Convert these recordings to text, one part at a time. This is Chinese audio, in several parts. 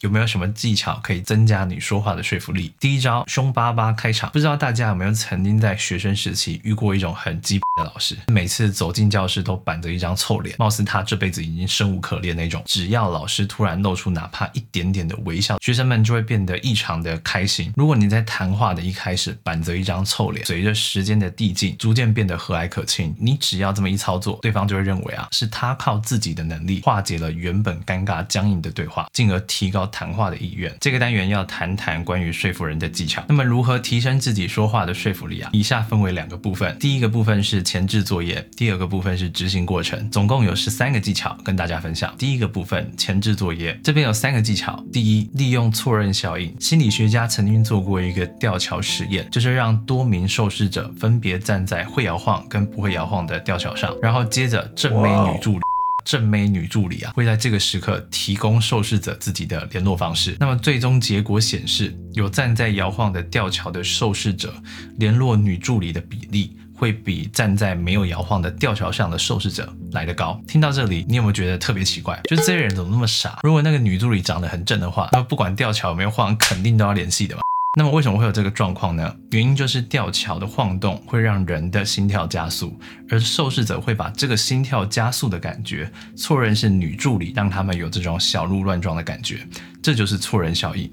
有没有什么技巧可以增加你说话的说服力？第一招，凶巴巴开场。不知道大家有没有曾经在学生时期遇过一种很鸡的老师，每次走进教室都板着一张臭脸，貌似他这辈子已经生无可恋那种。只要老师突然露出哪怕一点点的微笑，学生们就会变得异常的开心。如果你在谈话的一开始板着一张臭脸，随着时间的递进，逐渐变得和蔼可亲，你只要这么一操作，对方就会认为啊，是他靠自己的能力化解了原本尴尬僵硬的对话，进而提高谈话的意愿。这个单元要谈谈关于说服人的技巧。那么如何提升自己说话的说服力啊？以下分为两个部分，第一个部分是前置作业，第二个部分是执行过程，总共有十三个技巧跟大家分享。第一个部分前置作业，这边有三个技巧。第一，利用错认效应。心理学家曾经做过一个吊桥实验，就是让多名受试者分别站在会摇晃跟不会摇晃的吊桥上，然后接着正妹女助理。正妹女助理啊，会在这个时刻提供受试者自己的联络方式。那么最终结果显示，有站在摇晃的吊桥的受试者联络女助理的比例，会比站在没有摇晃的吊桥上的受试者来得高。听到这里，你有没有觉得特别奇怪？就这些人怎么那么傻？如果那个女助理长得很正的话，那不管吊桥有没有晃，肯定都要联系的嘛。那么为什么会有这个状况呢？原因就是吊桥的晃动会让人的心跳加速，而受试者会把这个心跳加速的感觉错认是女助理让他们有这种小鹿乱撞的感觉，这就是错认效应。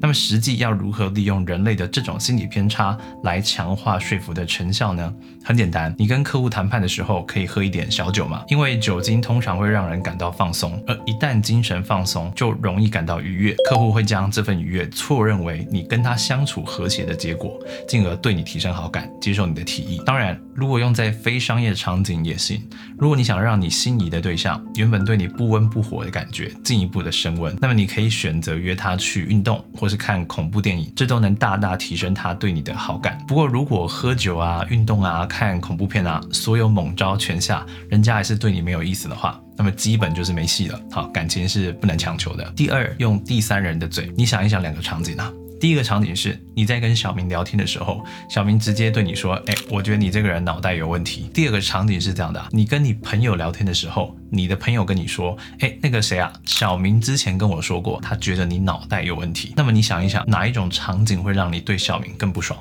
那么实际要如何利用人类的这种心理偏差来强化说服的成效呢？很简单，你跟客户谈判的时候可以喝一点小酒嘛，因为酒精通常会让人感到放松，而一旦精神放松，就容易感到愉悦。客户会将这份愉悦错认为你跟他相处和谐的结果，进而对你提升好感，接受你的提议。当然，如果用在非商业场景也行。如果你想让你心仪的对象原本对你不温不火的感觉进一步的升温，那么你可以选择约他去运动。或是看恐怖电影，这都能大大提升他对你的好感。不过，如果喝酒啊、运动啊、看恐怖片啊，所有猛招全下，人家还是对你没有意思的话，那么基本就是没戏了。好，感情是不能强求的。第二，用第三人的嘴，你想一想两个场景啊。第一个场景是你在跟小明聊天的时候，小明直接对你说：“哎，我觉得你这个人脑袋有问题。”第二个场景是这样的：你跟你朋友聊天的时候，你的朋友跟你说：“哎，那个谁啊，小明之前跟我说过，他觉得你脑袋有问题。”那么你想一想，哪一种场景会让你对小明更不爽？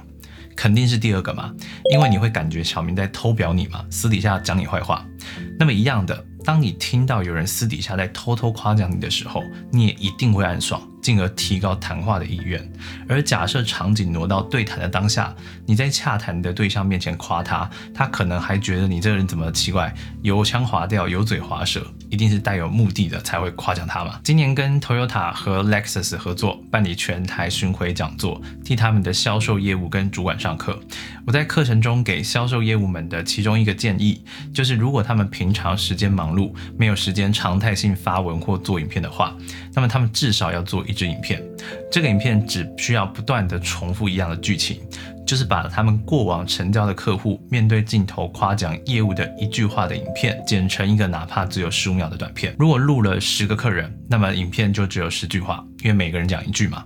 肯定是第二个嘛，因为你会感觉小明在偷表你嘛，私底下讲你坏话。那么一样的，当你听到有人私底下在偷偷夸奖你的时候，你也一定会暗爽。进而提高谈话的意愿。而假设场景挪到对谈的当下，你在洽谈的对象面前夸他，他可能还觉得你这个人怎么奇怪，油腔滑调，油嘴滑舌，一定是带有目的的才会夸奖他嘛。今年跟 Toyota 和 Lexus 合作办理全台巡回讲座，替他们的销售业务跟主管上课。我在课程中给销售业务们的其中一个建议，就是如果他们平常时间忙碌，没有时间常态性发文或做影片的话，那么他们至少要做一支影片。这个影片只需要不断的重复一样的剧情。就是把他们过往成交的客户面对镜头夸奖业务的一句话的影片剪成一个哪怕只有十五秒的短片。如果录了十个客人，那么影片就只有十句话，因为每个人讲一句嘛。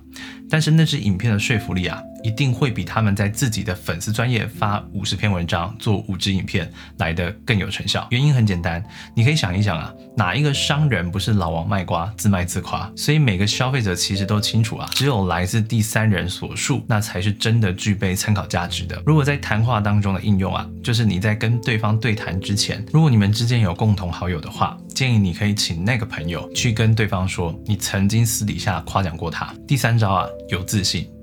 但是那支影片的说服力啊，一定会比他们在自己的粉丝专业发五十篇文章做五支影片来的更有成效。原因很简单，你可以想一想啊，哪一个商人不是老王卖瓜自卖自夸？所以每个消费者其实都清楚啊，只有来自第三人所述，那才是真的具备参考价值的。如果在谈话当中的应用啊，就是你在跟对方对谈之前，如果你们之间有共同好友的话，建议你可以请那个朋友去跟对方说，你曾经私底下夸奖过他。第三招啊。有自信。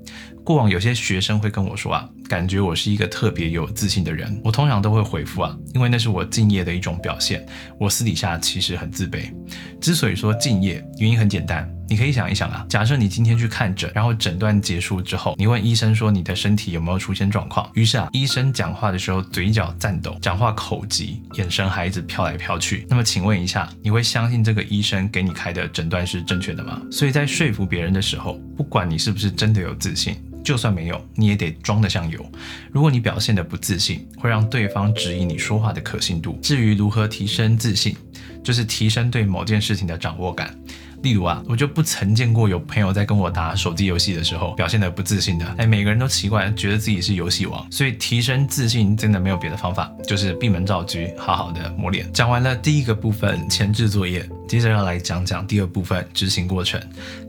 过往有些学生会跟我说啊，感觉我是一个特别有自信的人。我通常都会回复啊，因为那是我敬业的一种表现。我私底下其实很自卑。之所以说敬业，原因很简单。你可以想一想啊，假设你今天去看诊，然后诊断结束之后，你问医生说你的身体有没有出现状况？于是啊，医生讲话的时候嘴角颤抖，讲话口急，眼神还一直飘来飘去。那么请问一下，你会相信这个医生给你开的诊断是正确的吗？所以在说服别人的时候，不管你是不是真的有自信。就算没有，你也得装得像有。如果你表现得不自信，会让对方质疑你说话的可信度。至于如何提升自信，就是提升对某件事情的掌握感。例如啊，我就不曾见过有朋友在跟我打手机游戏的时候表现得不自信的。哎，每个人都奇怪，觉得自己是游戏王。所以提升自信真的没有别的方法，就是闭门造车，好好的磨练。讲完了第一个部分前置作业。接着要来讲讲第二部分执行过程，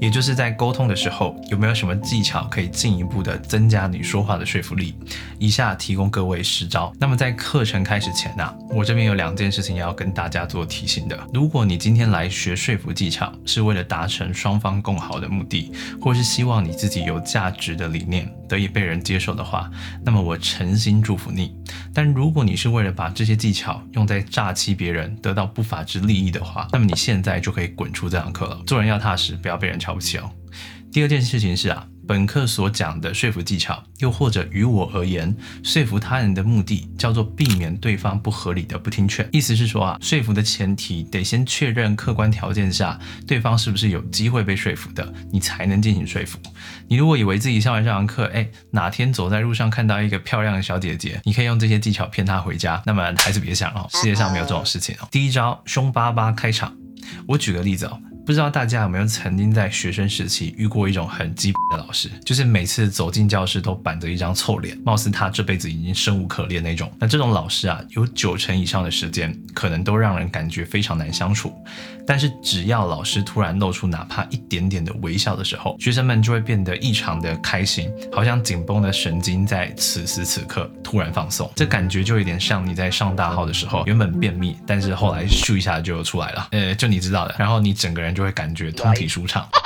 也就是在沟通的时候有没有什么技巧可以进一步的增加你说话的说服力。以下提供各位十招。那么在课程开始前呢，我这边有两件事情要跟大家做提醒的。如果你今天来学说服技巧，是为了达成双方共好的目的，或是希望你自己有价值的理念得以被人接受的话，那么我诚心祝福你。但如果你是为了把这些技巧用在诈欺别人、得到不法之利益的话，那么你现在就可以滚出这堂课了。做人要踏实，不要被人瞧不起哦。第二件事情是啊。本课所讲的说服技巧，又或者于我而言，说服他人的目的叫做避免对方不合理的不听劝。意思是说啊，说服的前提得先确认客观条件下对方是不是有机会被说服的，你才能进行说服。你如果以为自己上完这堂课，哎，哪天走在路上看到一个漂亮的小姐姐，你可以用这些技巧骗她回家，那么还是别想哦，世界上没有这种事情哦。第一招，凶巴巴开场。我举个例子哦。不知道大家有没有曾经在学生时期遇过一种很鸡的老师，就是每次走进教室都板着一张臭脸，貌似他这辈子已经生无可恋那种。那这种老师啊，有九成以上的时间可能都让人感觉非常难相处。但是只要老师突然露出哪怕一点点的微笑的时候，学生们就会变得异常的开心，好像紧绷的神经在此时此刻突然放松。这感觉就有点像你在上大号的时候，原本便秘，但是后来咻一下就出来了。呃，就你知道的。然后你整个人人就会感觉通体舒畅。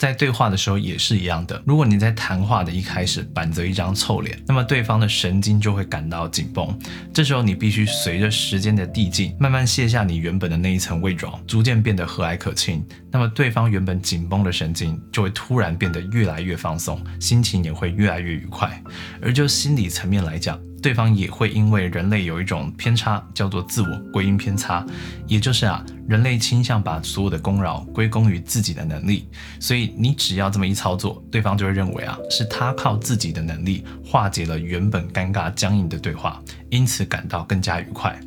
在对话的时候也是一样的。如果你在谈话的一开始板着一张臭脸，那么对方的神经就会感到紧绷。这时候你必须随着时间的递进，慢慢卸下你原本的那一层伪装，逐渐变得和蔼可亲。那么对方原本紧绷的神经就会突然变得越来越放松，心情也会越来越愉快。而就心理层面来讲，对方也会因为人类有一种偏差，叫做自我归因偏差，也就是啊，人类倾向把所有的功劳归功于自己的能力，所以你只要这么一操作，对方就会认为啊，是他靠自己的能力化解了原本尴尬僵硬的对话，因此感到更加愉快。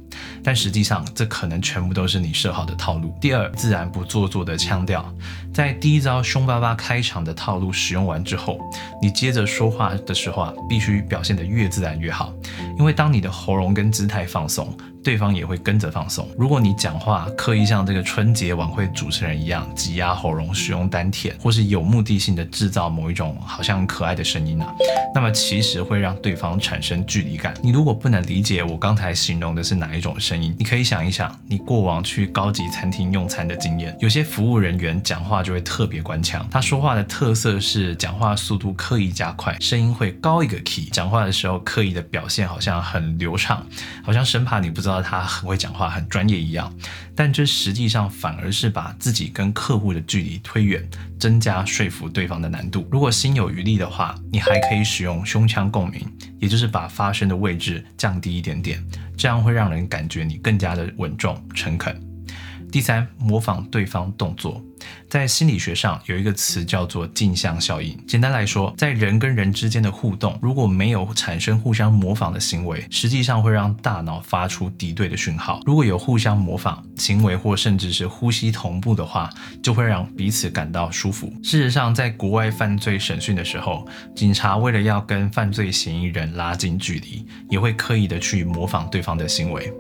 但实际上，这可能全部都是你设好的套路。第二，自然不做作的腔调，在第一招凶巴巴开场的套路使用完之后，你接着说话的时候啊，必须表现得越自然越好。因为当你的喉咙跟姿态放松，对方也会跟着放松。如果你讲话刻意像这个春节晚会主持人一样挤压喉咙、使用丹田，或是有目的性的制造某一种好像可爱的声音啊，那么其实会让对方产生距离感。你如果不能理解我刚才形容的是哪一种声音，你可以想一想你过往去高级餐厅用餐的经验。有些服务人员讲话就会特别官腔，他说话的特色是讲话速度刻意加快，声音会高一个 key，讲话的时候刻意的表现好像。这样很流畅，好像生怕你不知道他很会讲话、很专业一样，但这实际上反而是把自己跟客户的距离推远，增加说服对方的难度。如果心有余力的话，你还可以使用胸腔共鸣，也就是把发声的位置降低一点点，这样会让人感觉你更加的稳重、诚恳。第三，模仿对方动作。在心理学上有一个词叫做镜像效应。简单来说，在人跟人之间的互动，如果没有产生互相模仿的行为，实际上会让大脑发出敌对的讯号。如果有互相模仿行为，或甚至是呼吸同步的话，就会让彼此感到舒服。事实上，在国外犯罪审讯的时候，警察为了要跟犯罪嫌疑人拉近距离，也会刻意的去模仿对方的行为。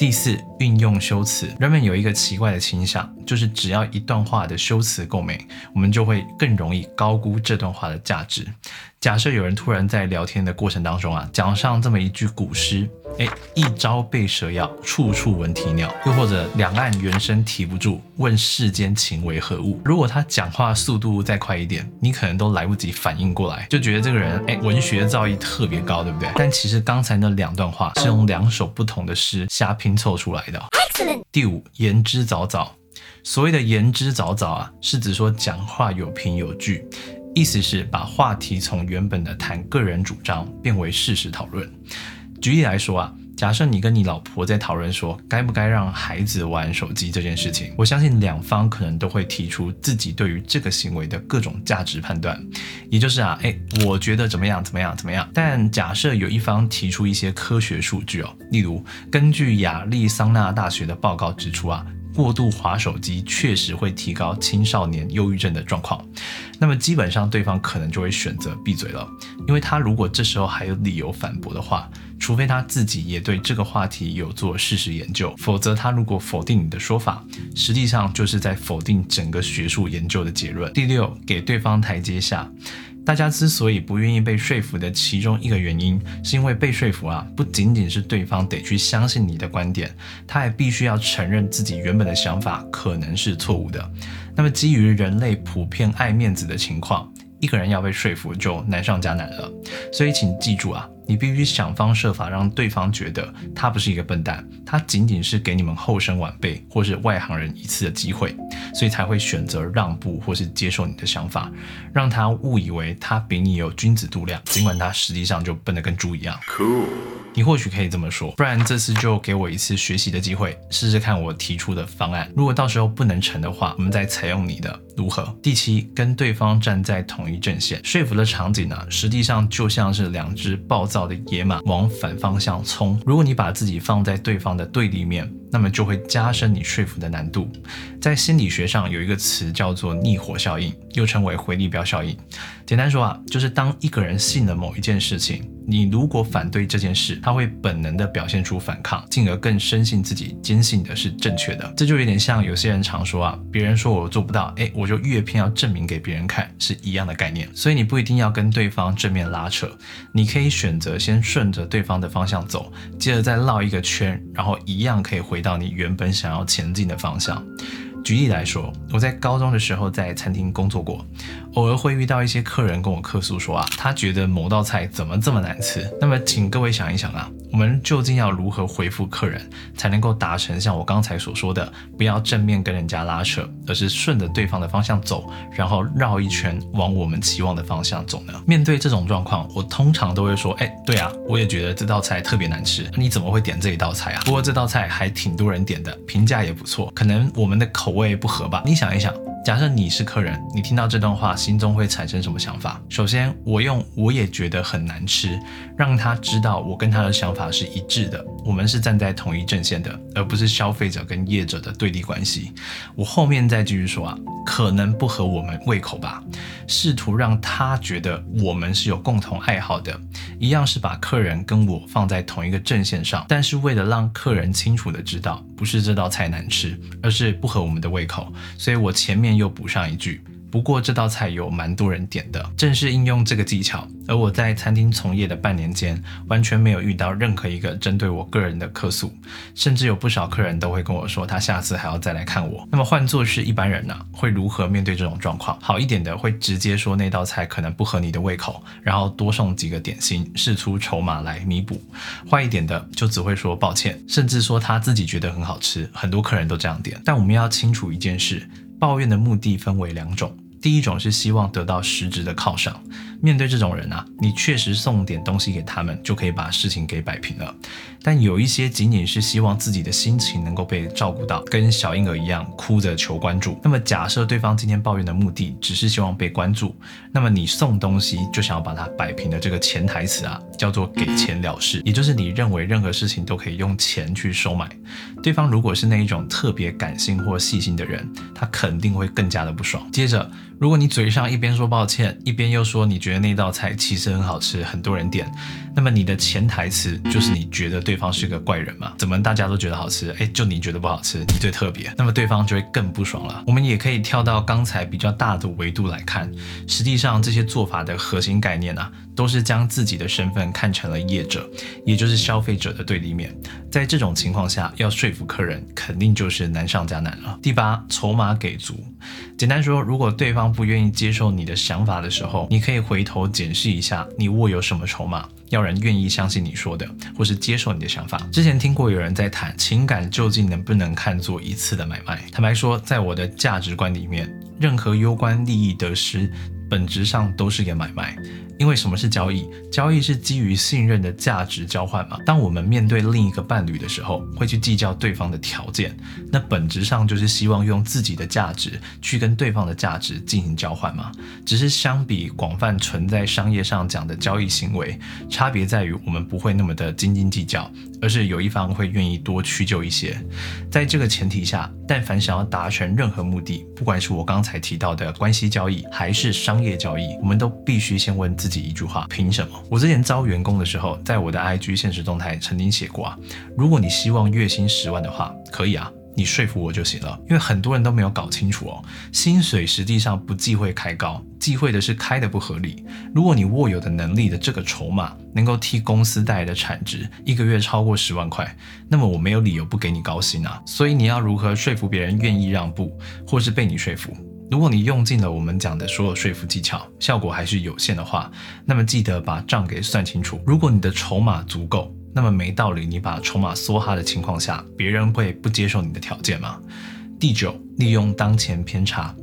第四，运用修辞。人们有一个奇怪的倾向，就是只要一段话的修辞够美，我们就会更容易高估这段话的价值。假设有人突然在聊天的过程当中啊，讲上这么一句古诗，哎，一朝被蛇咬，处处闻啼鸟。又或者两岸猿声啼不住，问世间情为何物。如果他讲话速度再快一点，你可能都来不及反应过来，就觉得这个人哎，文学造诣特别高，对不对？但其实刚才那两段话是用两首不同的诗瞎拼凑出来的。第五，言之凿凿。所谓的言之凿凿啊，是指说讲话有凭有据。意思是把话题从原本的谈个人主张变为事实讨论。举例来说啊，假设你跟你老婆在讨论说该不该让孩子玩手机这件事情，我相信两方可能都会提出自己对于这个行为的各种价值判断，也就是啊，哎，我觉得怎么样怎么样怎么样。但假设有一方提出一些科学数据哦，例如根据亚利桑那大学的报告指出啊。过度滑手机确实会提高青少年忧郁症的状况，那么基本上对方可能就会选择闭嘴了，因为他如果这时候还有理由反驳的话，除除非他自己也对这个话题有做事实研究，否则他如果否定你的说法，实际上就是在否定整个学术研究的结论。第六，给对方台阶下。大家之所以不愿意被说服的其中一个原因，是因为被说服啊，不仅仅是对方得去相信你的观点，他还必须要承认自己原本的想法可能是错误的。那么，基于人类普遍爱面子的情况，一个人要被说服就难上加难了。所以，请记住啊。你必须想方设法让对方觉得他不是一个笨蛋，他仅仅是给你们后生晚辈或是外行人一次的机会，所以才会选择让步或是接受你的想法，让他误以为他比你有君子度量，尽管他实际上就笨得跟猪一样。Cool，你或许可以这么说，不然这次就给我一次学习的机会，试试看我提出的方案。如果到时候不能成的话，我们再采用你的，如何？第七，跟对方站在同一阵线，说服的场景呢，实际上就像是两只暴躁。的野马往反方向冲。如果你把自己放在对方的对立面，那么就会加深你说服的难度。在心理学上有一个词叫做逆火效应，又称为回力镖效应。简单说啊，就是当一个人信了某一件事情，你如果反对这件事，他会本能的表现出反抗，进而更深信自己坚信的是正确的。这就有点像有些人常说啊，别人说我做不到，哎，我就越偏要证明给别人看，是一样的概念。所以你不一定要跟对方正面拉扯，你可以选择先顺着对方的方向走，接着再绕一个圈，然后一样可以回到你原本想要前进的方向。举例来说，我在高中的时候在餐厅工作过，偶尔会遇到一些客人跟我客诉说啊，他觉得某道菜怎么这么难吃。那么，请各位想一想啊。我们究竟要如何回复客人，才能够达成像我刚才所说的，不要正面跟人家拉扯，而是顺着对方的方向走，然后绕一圈往我们期望的方向走呢？面对这种状况，我通常都会说：哎，对啊，我也觉得这道菜特别难吃，你怎么会点这一道菜啊？不过这道菜还挺多人点的，评价也不错，可能我们的口味不合吧？你想一想。假设你是客人，你听到这段话，心中会产生什么想法？首先，我用我也觉得很难吃，让他知道我跟他的想法是一致的，我们是站在同一阵线的，而不是消费者跟业者的对立关系。我后面再继续说啊，可能不合我们胃口吧，试图让他觉得我们是有共同爱好的，一样是把客人跟我放在同一个阵线上，但是为了让客人清楚的知道，不是这道菜难吃，而是不合我们的胃口，所以我前面。又补上一句。不过这道菜有蛮多人点的，正是应用这个技巧。而我在餐厅从业的半年间，完全没有遇到任何一个针对我个人的客诉，甚至有不少客人都会跟我说，他下次还要再来看我。那么换作是一般人呢，会如何面对这种状况？好一点的会直接说那道菜可能不合你的胃口，然后多送几个点心，试出筹码来弥补；坏一点的就只会说抱歉，甚至说他自己觉得很好吃，很多客人都这样点。但我们要清楚一件事。抱怨的目的分为两种，第一种是希望得到实质的犒赏。面对这种人啊，你确实送点东西给他们，就可以把事情给摆平了。但有一些仅仅是希望自己的心情能够被照顾到，跟小婴儿一样哭着求关注。那么假设对方今天抱怨的目的只是希望被关注，那么你送东西就想要把它摆平的这个潜台词啊，叫做给钱了事，也就是你认为任何事情都可以用钱去收买。对方如果是那一种特别感性或细心的人，他肯定会更加的不爽。接着。如果你嘴上一边说抱歉，一边又说你觉觉得那道菜其实很好吃，很多人点，那么你的潜台词就是你觉得对方是个怪人嘛？怎么大家都觉得好吃，哎，就你觉得不好吃，你最特别，那么对方就会更不爽了。我们也可以跳到刚才比较大的维度来看，实际上这些做法的核心概念啊。都是将自己的身份看成了业者，也就是消费者的对立面。在这种情况下，要说服客人，肯定就是难上加难了。第八，筹码给足。简单说，如果对方不愿意接受你的想法的时候，你可以回头检视一下你握有什么筹码，要愿意相信你说的，或是接受你的想法。之前听过有人在谈情感究竟能不能看作一次的买卖。坦白说，在我的价值观里面，任何攸关利益得失。本质上都是个买卖，因为什么是交易？交易是基于信任的价值交换嘛。当我们面对另一个伴侣的时候，会去计较对方的条件，那本质上就是希望用自己的价值去跟对方的价值进行交换嘛。只是相比广泛存在商业上讲的交易行为，差别在于我们不会那么的斤斤计较，而是有一方会愿意多屈就一些。在这个前提下，但凡想要达成任何目的，不管是我刚才提到的关系交易，还是商业交易，我们都必须先问自己一句话：凭什么？我之前招员工的时候，在我的 IG 现实动态曾经写过啊，如果你希望月薪十万的话，可以啊。你说服我就行了，因为很多人都没有搞清楚哦，薪水实际上不忌讳开高，忌讳的是开的不合理。如果你握有的能力的这个筹码能够替公司带来的产值一个月超过十万块，那么我没有理由不给你高薪啊。所以你要如何说服别人愿意让步，或是被你说服？如果你用尽了我们讲的所有说服技巧，效果还是有限的话，那么记得把账给算清楚。如果你的筹码足够。那么没道理，你把筹码梭哈的情况下，别人会不接受你的条件吗？第九，利用当前偏差。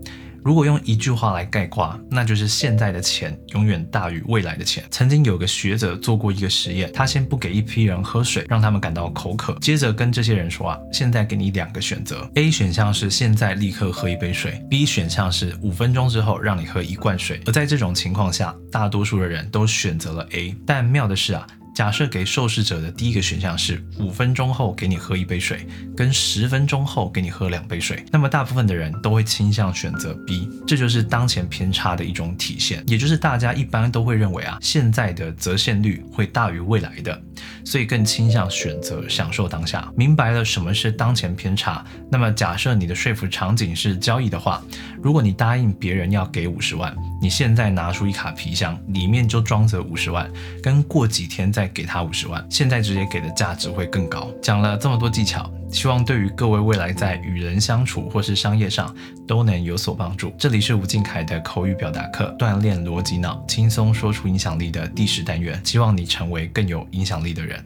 如果用一句话来概括，那就是现在的钱永远大于未来的钱。曾经有个学者做过一个实验，他先不给一批人喝水，让他们感到口渴，接着跟这些人说啊，现在给你两个选择，A 选项是现在立刻喝一杯水，B 选项是五分钟之后让你喝一罐水。而在这种情况下，大多数的人都选择了 A。但妙的是啊。假设给受试者的第一个选项是五分钟后给你喝一杯水，跟十分钟后给你喝两杯水，那么大部分的人都会倾向选择 B，这就是当前偏差的一种体现，也就是大家一般都会认为啊，现在的折现率会大于未来的，所以更倾向选择享受当下。明白了什么是当前偏差，那么假设你的说服场景是交易的话，如果你答应别人要给五十万，你现在拿出一卡皮箱，里面就装着五十万，跟过几天再给他五十万，现在直接给的价值会更高。讲了这么多技巧，希望对于各位未来在与人相处或是商业上都能有所帮助。这里是吴敬凯的口语表达课，锻炼逻辑脑，轻松说出影响力的第十单元。希望你成为更有影响力的人。